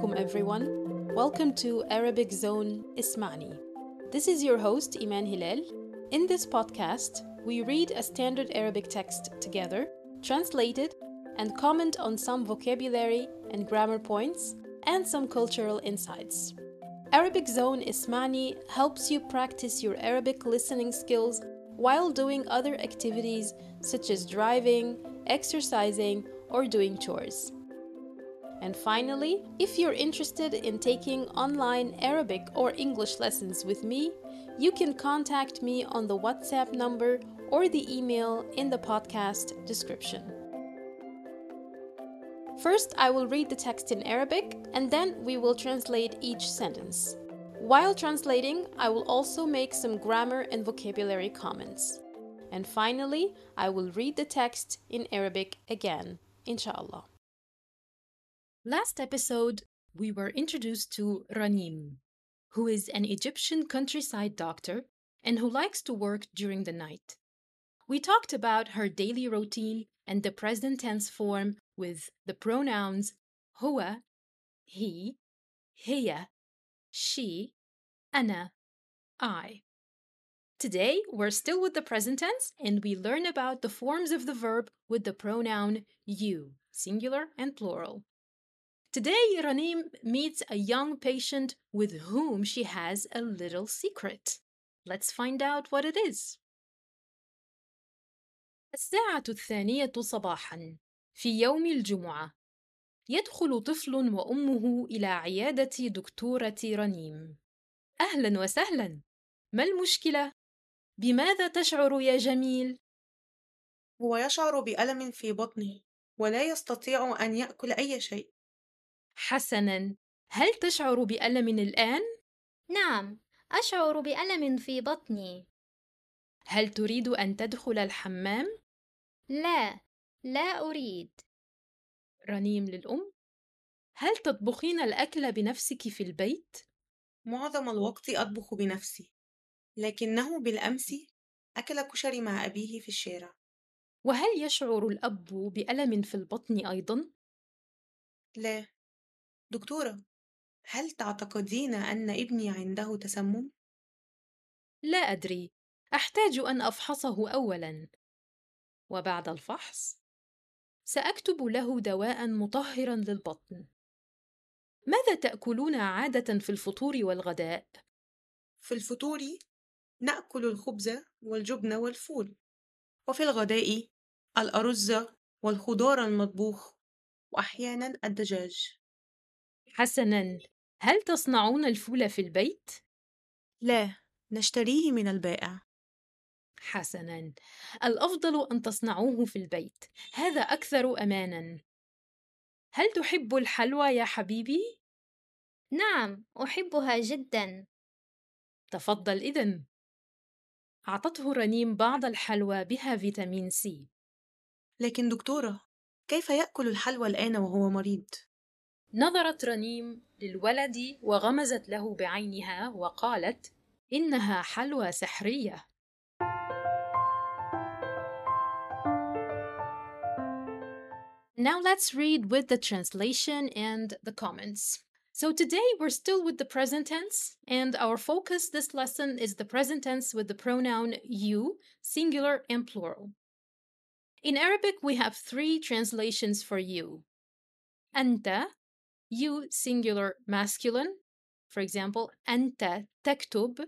alaikum everyone. Welcome to Arabic Zone Ismani. This is your host Eman Helal. In this podcast, we read a standard Arabic text together, translate it, and comment on some vocabulary and grammar points and some cultural insights. Arabic Zone Ismani helps you practice your Arabic listening skills while doing other activities such as driving, exercising, or doing chores. And finally, if you're interested in taking online Arabic or English lessons with me, you can contact me on the WhatsApp number or the email in the podcast description. First, I will read the text in Arabic and then we will translate each sentence. While translating, I will also make some grammar and vocabulary comments. And finally, I will read the text in Arabic again, inshallah. Last episode, we were introduced to Ranim, who is an Egyptian countryside doctor and who likes to work during the night. We talked about her daily routine and the present tense form with the pronouns huwa, he, hiya, she, ana, I. Today, we're still with the present tense and we learn about the forms of the verb with the pronoun you, singular and plural. Today, Ranim meets a young patient with whom she has a little secret. Let's find out what it is. الساعة الثانية صباحا في يوم الجمعة يدخل طفل وأمه إلى عيادة دكتورة رنيم. أهلا وسهلا. ما المشكلة؟ بماذا تشعر يا جميل؟ هو يشعر بألم في بطنه ولا يستطيع أن يأكل أي شيء حسنا، هل تشعر بألم الآن؟ نعم، أشعر بألم في بطني. هل تريد أن تدخل الحمام؟ لا، لا أريد. رنيم للأم: هل تطبخين الأكل بنفسك في البيت؟ معظم الوقت أطبخ بنفسي لكنه بالأمس أكل كشري مع أبيه في الشارع وهل يشعر الأب بألم في البطن أيضا؟ لا دكتورة هل تعتقدين أن ابني عنده تسمم؟ لا أدري أحتاج أن أفحصه أولا وبعد الفحص سأكتب له دواء مطهرا للبطن ماذا تأكلون عادة في الفطور والغداء؟ في الفطور نأكل الخبز والجبن والفول وفي الغداء الأرز والخضار المطبوخ وأحيانا الدجاج حسنا هل تصنعون الفول في البيت؟ لا نشتريه من البائع حسنا الأفضل أن تصنعوه في البيت هذا أكثر أمانا هل تحب الحلوى يا حبيبي؟ نعم، أحبها جدا. تفضل إذن. أعطته رنيم بعض الحلوى بها فيتامين سي. لكن دكتورة، كيف يأكل الحلوى الآن وهو مريض؟ نظرت رنيم للولد وغمزت له بعينها وقالت: إنها حلوى سحرية. Now let's read with the translation and the comments. So today we're still with the present tense, and our focus this lesson is the present tense with the pronoun you, singular and plural. In Arabic, we have three translations for you. Anta, you singular masculine. For example, anta taktub.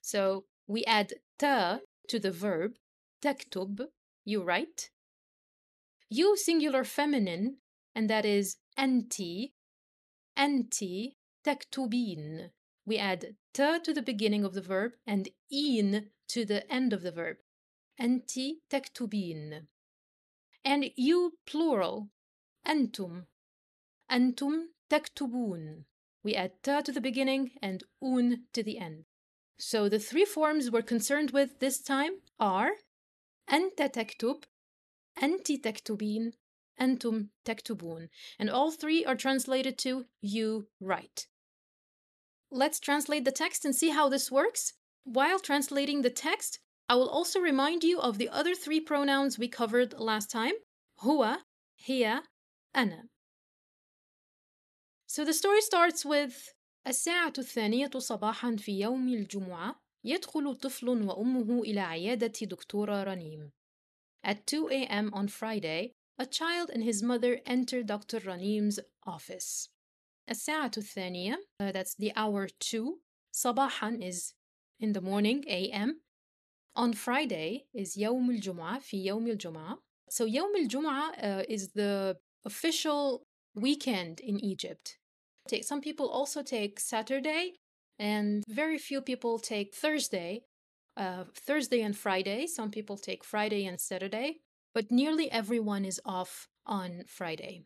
So we add ta to the verb, taktub, you write. You singular feminine, and that is anti, anti taktubin. We add ta to the beginning of the verb and in to the end of the verb. Anti taktubin. And you plural, antum. Antum taktubun. We add ta to the beginning and un to the end. So the three forms we're concerned with this time are أنت تكتب, أنت تكتبين, أنتم تكتبون. And all three are translated to you write. Let's translate the text and see how this works. While translating the text, I will also remind you of the other three pronouns we covered last time هو, هي, أنا. So the story starts with الساعة الثانية صباحا في يوم الجمعة يدخل طفل وأمه إلى عيادة دكتورة رنيم. At 2 a.m. on Friday, a child and his mother enter Dr. Ranim's office. الساعة الثانية, uh, that's the hour 2. صباحا is in the morning, a.m. On Friday is يوم الجمعة, في يوم الجمعة. So يوم الجمعة uh, is the official weekend in Egypt. Take- Some people also take Saturday, and very few people take Thursday. Uh, Thursday and Friday. Some people take Friday and Saturday, but nearly everyone is off on Friday.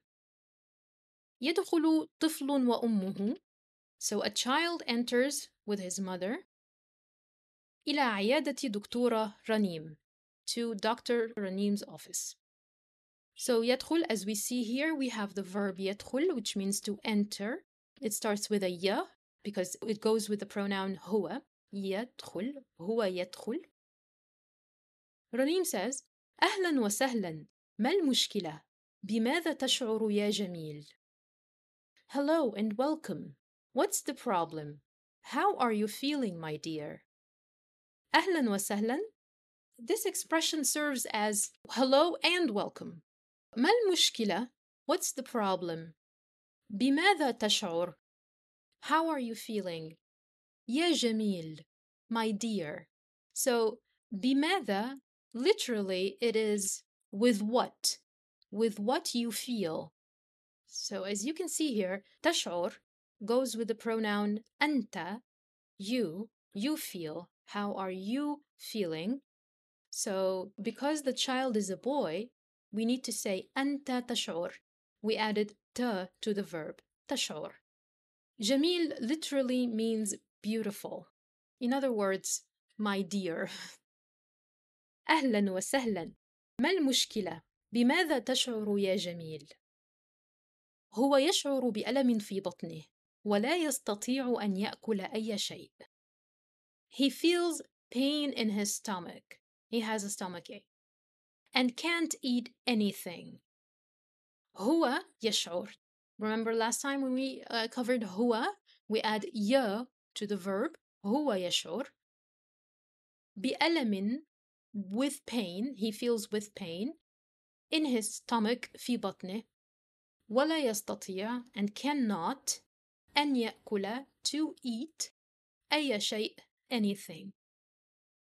يدخل طفل وأمه. So a child enters with his mother إلى عيادة دكتورة رنيم to Dr. Ranim's office. So يدخل, as we see here, we have the verb يدخل, which means to enter. It starts with a ya because it goes with the pronoun هو. يدخل, هو يدخل. Ranim says, أهلا وسهلا. ما المشكلة؟ بماذا تشعر يا جميل؟ Hello and welcome. What's the problem? How are you feeling, my dear? أهلا وسهلا. This expression serves as hello and welcome. ما المشكلة? What's the problem? بماذا تشعر? How are you feeling? يا جميل, my dear. So, بماذا, literally, it is with what? With what you feel. So, as you can see here, تشعر goes with the pronoun أنت, you, you feel. How are you feeling? So, because the child is a boy, we need to say أنت تشعر. We added ت to the verb تشعر. جميل literally means beautiful. In other words, my dear. أهلا وسهلا. ما المشكلة؟ بماذا تشعر يا جميل؟ هو يشعر بألم في بطنه ولا يستطيع أن يأكل أي شيء. He feels pain in his stomach. He has a stomach ache and can't eat anything. هو يشعر. Remember last time when we uh, covered هو, we add ي to the verb هو يشعر. بألم with pain, he feels with pain in his stomach في بطنه ولا يستطيع and cannot أن يأكل to eat أي شيء anything.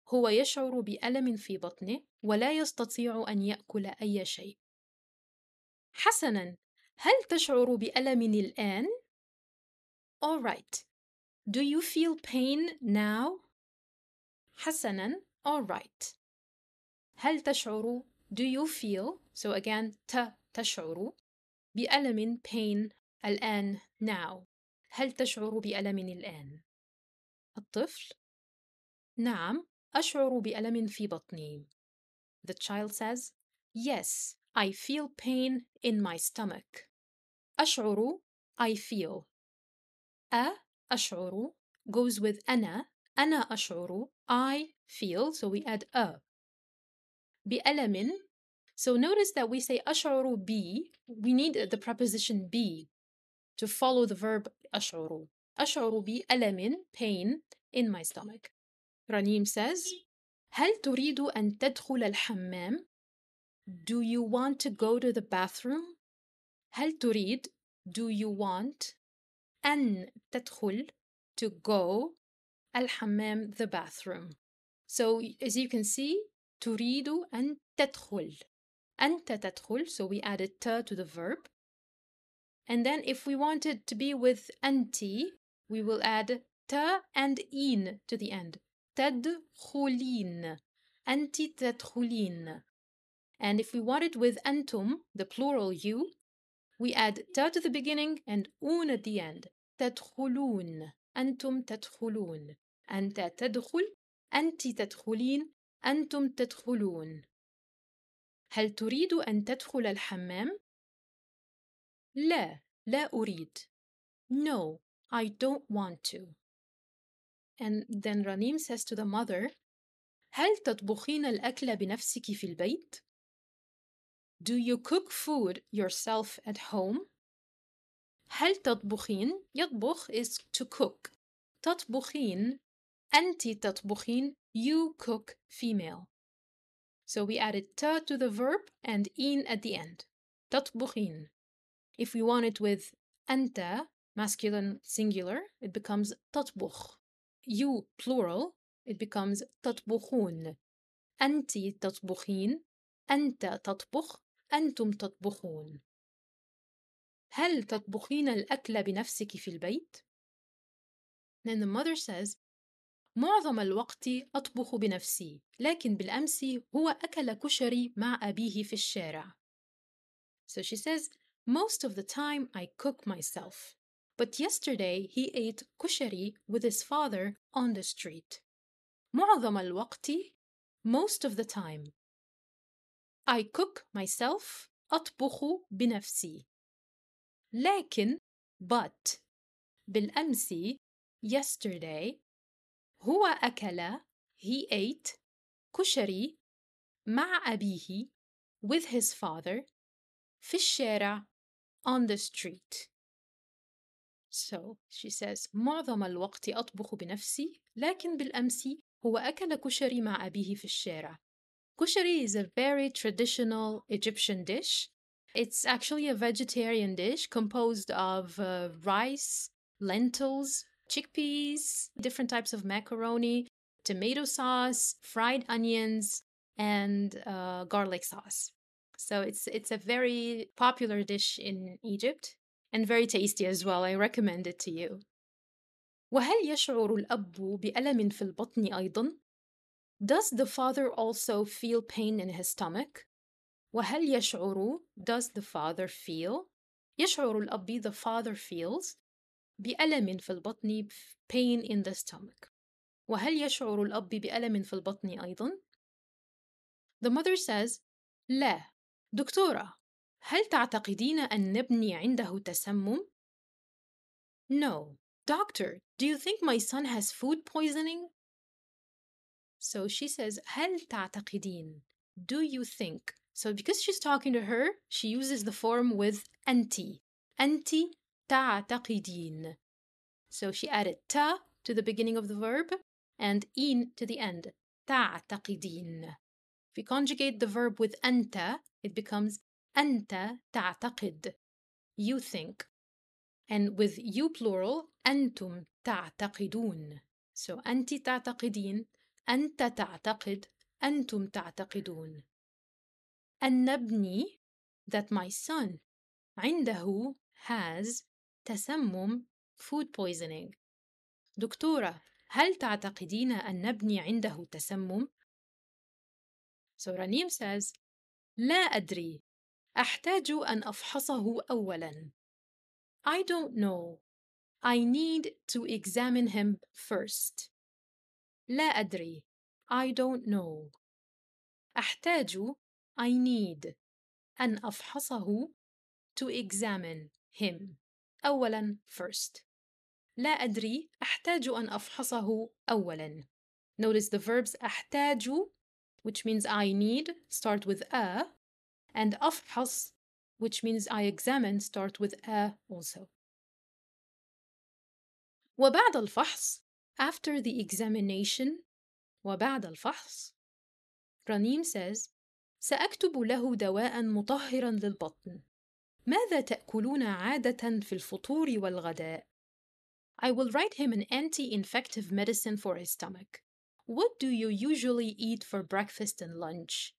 هو يشعر بألم في بطنه ولا يستطيع أن يأكل أي شيء. حسناً، هل تشعر بألم الآن؟ All right. Do you feel pain now? حسناً, all right. هل تشعر do you feel so again ت تشعر بألم pain الآن now هل تشعر بألم الآن؟ الطفل نعم أشعر بألم في بطني The child says Yes, I feel pain in my stomach أشعر I feel أ أشعر goes with أنا أنا أشعر I feel so we add أ بألم so notice that we say أشعر ب we need the preposition be to follow the verb أشعر أشعر بألم pain in my stomach رنيم says هل تريد أن تدخل الحمام؟ Do you want to go to the bathroom? هل تريد Do you want أن تدخل to go الحمام the bathroom So as you can see تريد أن تدخل أنت تدخل so we added ت to the verb and then if we want it to be with أنتِ we will add ت and in to the end تدخلين. أنتِ تدخلين. And if we want it with أنتم the plural you we add ت to the beginning and un at the end. تدخلون. أنتم تدخلون. أنت تدخل أنت تدخلين أنتم تدخلون. هل تريد أن تدخل الحمام؟ لا لا أريد. No, I don't want to. And then Ranim says to the mother, هل تطبخين الأكل بنفسك في البيت؟ Do you cook food yourself at home? هل تطبخين؟ يطبخ is to cook. تطبخين أنت تطبخين you cook female. So we added ta to the verb and in at the end. تطبخين. If we want it with أنت masculine singular it becomes تطبخ. You plural it becomes تطبخون. أنت تطبخين أنت تطبخ أنتم تطبخون هل تطبخين الأكل بنفسك في البيت؟ Then the mother says معظم الوقت أطبخ بنفسي لكن بالأمس هو أكل كشري مع أبيه في الشارع So she says most of the time I cook myself but yesterday he ate kushari with his father on the street معظم الوقت most of the time I cook myself أطبخ بنفسي لكن but بالأمس yesterday هو أكل he ate كشري مع أبيه with his father في الشارع on the street So she says معظم الوقت أطبخ بنفسي لكن بالأمس هو أكل كشري مع أبيه في الشارع Kushari is a very traditional Egyptian dish. It's actually a vegetarian dish composed of uh, rice, lentils, chickpeas, different types of macaroni, tomato sauce, fried onions, and uh, garlic sauce. So it's it's a very popular dish in Egypt and very tasty as well. I recommend it to you. وهل يشعر الأب بألم في البطن أيضا؟ Does the father also feel pain in his stomach? وهل يشعر does the father feel يشعر الأب the father feels بألم في البطن pain in the stomach وهل يشعر الأب بألم في البطن أيضا؟ The mother says لا دكتورة هل تعتقدين أن ابني عنده تسمم؟ No. Doctor, do you think my son has food poisoning? So she says, هل تعتقدين? Do you think? So because she's talking to her, she uses the form with أنتِ. أنتِ تعتقدين. So she added ta to the beginning of the verb and in to the end. تعتقدين. If we conjugate the verb with أنت, it becomes أنت تعتقد. You think. And with you plural, أنتم تعتقدون. So أنتِ تعتقدين أنت تعتقد أنتم تعتقدون أن ابني that my son عنده has تسمم food poisoning دكتورة هل تعتقدين أن ابني عنده تسمم؟ So Ranim says لا أدري أحتاج أن أفحصه أولاً I don't know I need to examine him first لا أدري I don't know أحتاج I need أن أفحصه to examine him أولا first لا أدري أحتاج أن أفحصه أولا Notice the verbs أحتاج which means I need start with a and أفحص which means I examine start with a also وبعد الفحص after the examination وبعد الفحص رنيم says سأكتب له دواء مطهرا للبطن ماذا تأكلون عادة في الفطور والغداء؟ I will write him an anti-infective medicine for his stomach. What do you usually eat for breakfast and lunch?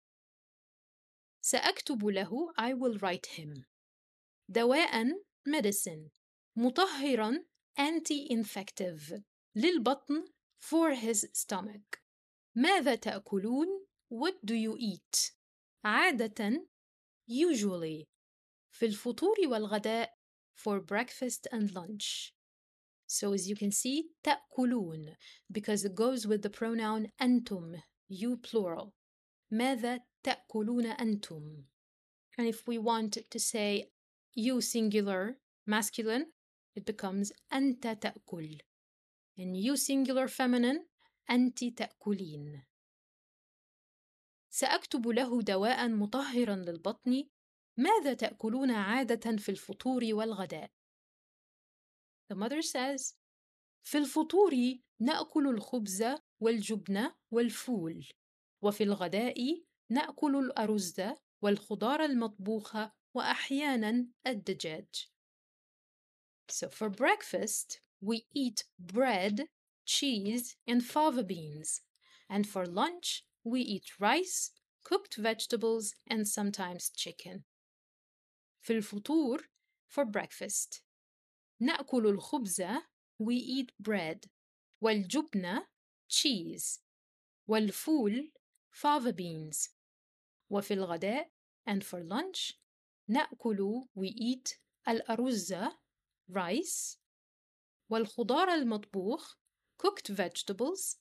سأكتب له I will write him دواء medicine مطهرا anti-infective للبطن for his stomach ماذا تأكلون what do you eat عادة usually في الفطور والغداء for breakfast and lunch so as you can see تأكلون because it goes with the pronoun أنتم you plural ماذا تأكلون أنتم. And if we want to say you singular masculine it becomes أنت تأكل. And you singular feminine أنت تأكلين. سأكتب له دواء مطهرا للبطن. ماذا تأكلون عادة في الفطور والغداء؟ The mother says, في الفطور نأكل الخبز والجبن والفول وفي الغداء نأكل الأرز والخضار المطبوخة وأحيانا الدجاج. So for breakfast, we eat bread, cheese, and fava beans. And for lunch, we eat rice, cooked vegetables, and sometimes chicken. في الفطور, for breakfast. نأكل الخبز, we eat bread. والجبنة, cheese. والفول, fava beans. وفي الغداء, and for lunch, نأكل, we eat الأرز, rice. والخضار المطبوخ, cooked vegetables.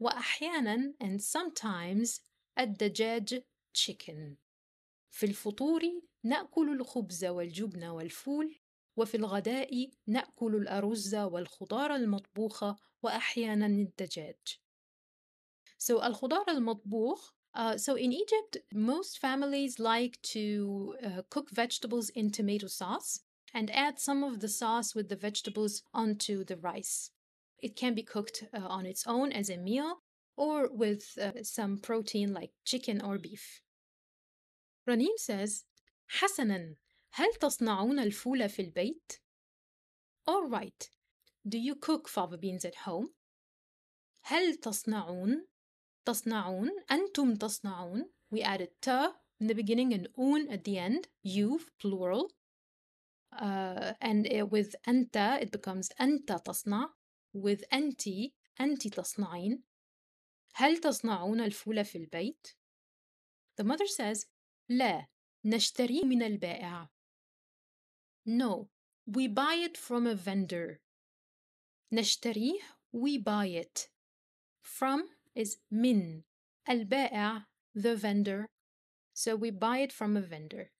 وأحيانا and sometimes الدجاج chicken. في الفطور نأكل الخبز والجبن والفول وفي الغداء نأكل الأرز والخضار المطبوخة وأحيانا الدجاج. So الخضار المطبوخ Uh, so in Egypt, most families like to uh, cook vegetables in tomato sauce and add some of the sauce with the vegetables onto the rice. It can be cooked uh, on its own as a meal or with uh, some protein like chicken or beef. Ranim says, حسنا هل تصنعون الفول في البيت؟ All right. Do you cook fava beans at home? هل تصنعون تصنعون أنتم تصنعون We added ta in the beginning and un at the end. You, plural. Uh, and uh, with أنت it becomes أنت تصنع. With أنتِ أنتِ تصنعين. هل تصنعون الفول في البيت؟ The mother says لا نشتري من البائع. No, we buy it from a vendor. نشتريه we buy it. From is min. Al the vendor. So we buy it from a vendor.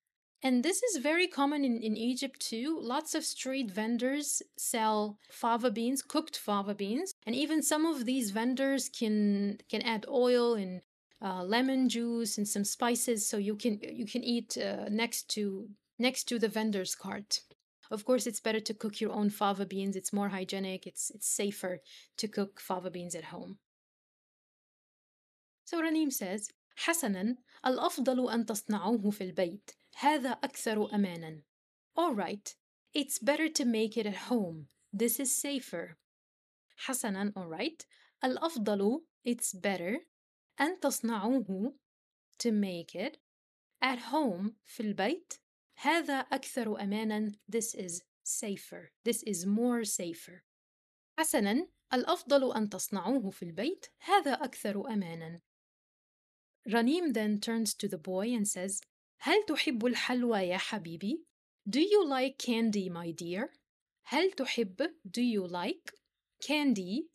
And this is very common in, in Egypt too. Lots of street vendors sell fava beans, cooked fava beans. And even some of these vendors can can add oil and uh, lemon juice and some spices so you can you can eat uh, next to next to the vendor's cart. Of course, it's better to cook your own fava beans. It's more hygienic. It's it's safer to cook fava beans at home. So Ranim says, حسنا الأفضل أن تصنعوه في البيت هذا أكثر أمانا All right, it's better to make it at home. This is safer. حسنا all right. الأفضل it's better أن تصنعوه to make it at home في البيت هذا أكثر أمانا This is safer. This is more safer. حسنا الأفضل أن تصنعوه في البيت هذا أكثر أمانا Ranim then turns to the boy and says, هل تحب الحلوى يا حبيبي? Do you like candy, my dear? هل تحب do you like candy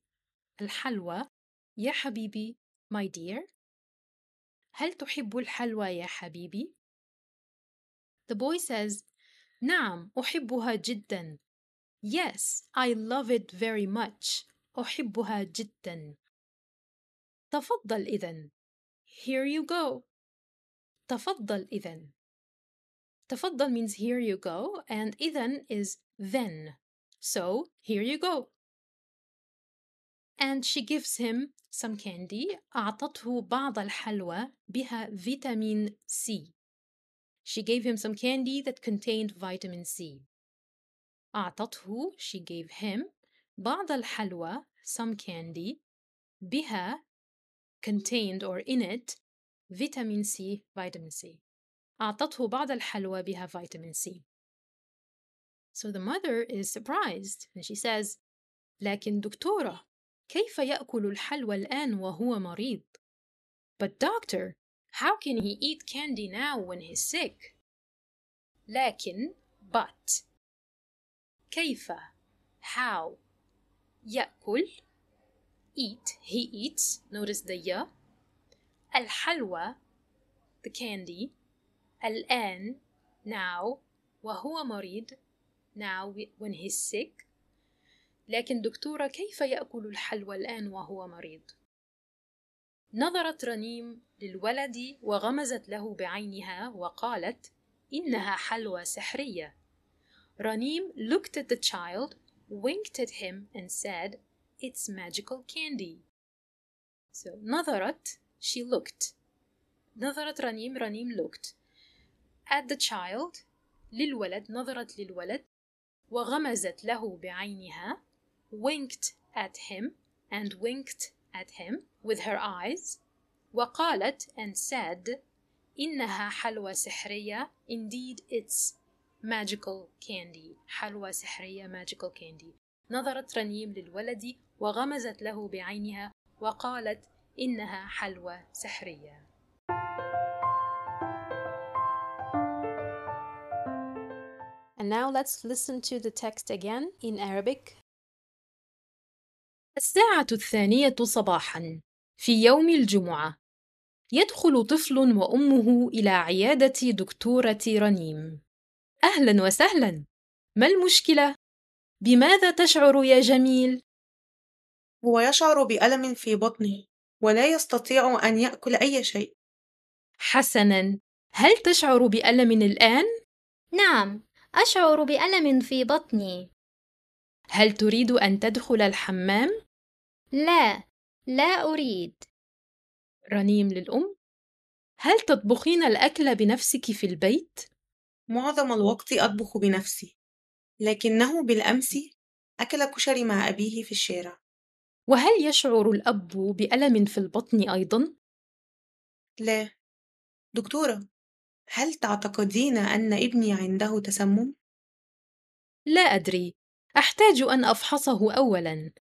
الحلوى يا حبيبي my dear? هل تحب الحلوى يا حبيبي؟ The boy says, نعم أحبها جدا. Yes, I love it very much. أحبها جدا. تفضل إذن. Here you go. تفضل إذن. تفضل means here you go and إذن is then. So here you go. And she gives him some candy. أعطته بعض الحلوى بها فيتامين C. She gave him some candy that contained vitamin C. أعطته she gave him بعض الحلوى some candy بها contained or in it vitamin C vitamin C أعطته بعض الحلوى بها vitamin C So the mother is surprised and she says لكن دكتورة كيف يأكل الحلوى الآن وهو مريض؟ But doctor, how can he eat candy now when he's sick? لكن but كيف how يأكل eat he eats. Notice the ya. الحلوى the candy. الآن now وهو مريض. Now when he's sick. لكن دكتورة كيف يأكل الحلوى الآن وهو مريض؟ نظرت رنيم للولد وغمزت له بعينها وقالت إنها حلوى سحرية. رنيم looked at the child winked at him and said, It's magical candy. So نظرت, she looked. نظرت رنيم, رنيم looked. At the child, للولد, نظرت للولد, وغمزت له بعينها, winked at him and winked at him with her eyes, وقالت and said, إنها حلوى سحرية. Indeed, it's magical candy. حلوى سحرية magical candy. نظرت رنيم للولد وغمزت له بعينها وقالت إنها حلوى سحرية. And now let's listen to the text again in Arabic. الساعة الثانية صباحا في يوم الجمعة يدخل طفل وأمه إلى عيادة دكتورة رنيم. أهلا وسهلا، ما المشكلة؟ بماذا تشعر يا جميل؟ هو يشعر بألم في بطنه ولا يستطيع أن يأكل أي شيء حسنا، هل تشعر بألم الآن؟ نعم أشعر بألم في بطني هل تريد أن تدخل الحمام؟ لا لا أريد رنيم للأم هل تطبخين الأكل بنفسك في البيت؟ معظم الوقت أطبخ بنفسي لكنه بالأمس أكل كشري مع أبيه في الشارع وهل يشعر الأب بألم في البطن أيضا؟ لا دكتورة هل تعتقدين أن ابني عنده تسمم؟ لا أدري أحتاج أن أفحصه أولا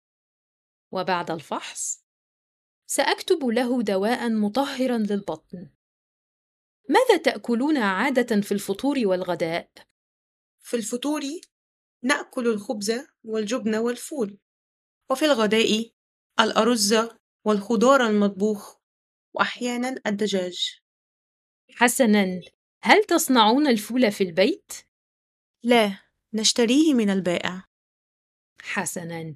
وبعد الفحص سأكتب له دواء مطهرا للبطن ماذا تأكلون عادة في الفطور والغداء؟ في الفطور نأكل الخبز والجبن والفول وفي الغداء الأرز والخضار المطبوخ وأحيانا الدجاج. حسنا. هل تصنعون الفول في البيت؟ لا نشتريه من البائع. حسنا.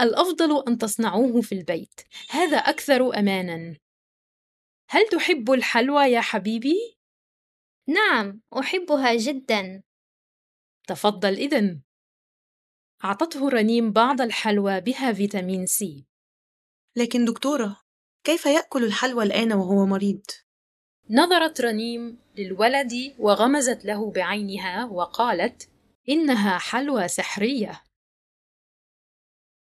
الأفضل أن تصنعوه في البيت. هذا أكثر أمانا. هل تحب الحلوى يا حبيبي؟ نعم أحبها جدا. تفضل إذن. أعطته رنيم بعض الحلوى بها فيتامين سي لكن دكتورة كيف يأكل الحلوى الآن وهو مريض؟ نظرت رنيم للولد وغمزت له بعينها وقالت إنها حلوى سحرية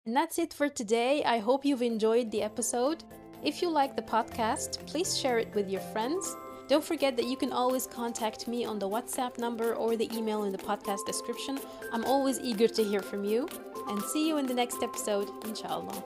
And that's it for today. I hope you've enjoyed the episode. If you like the podcast, please share it with your friends. Don't forget that you can always contact me on the WhatsApp number or the email in the podcast description. I'm always eager to hear from you. And see you in the next episode, inshallah.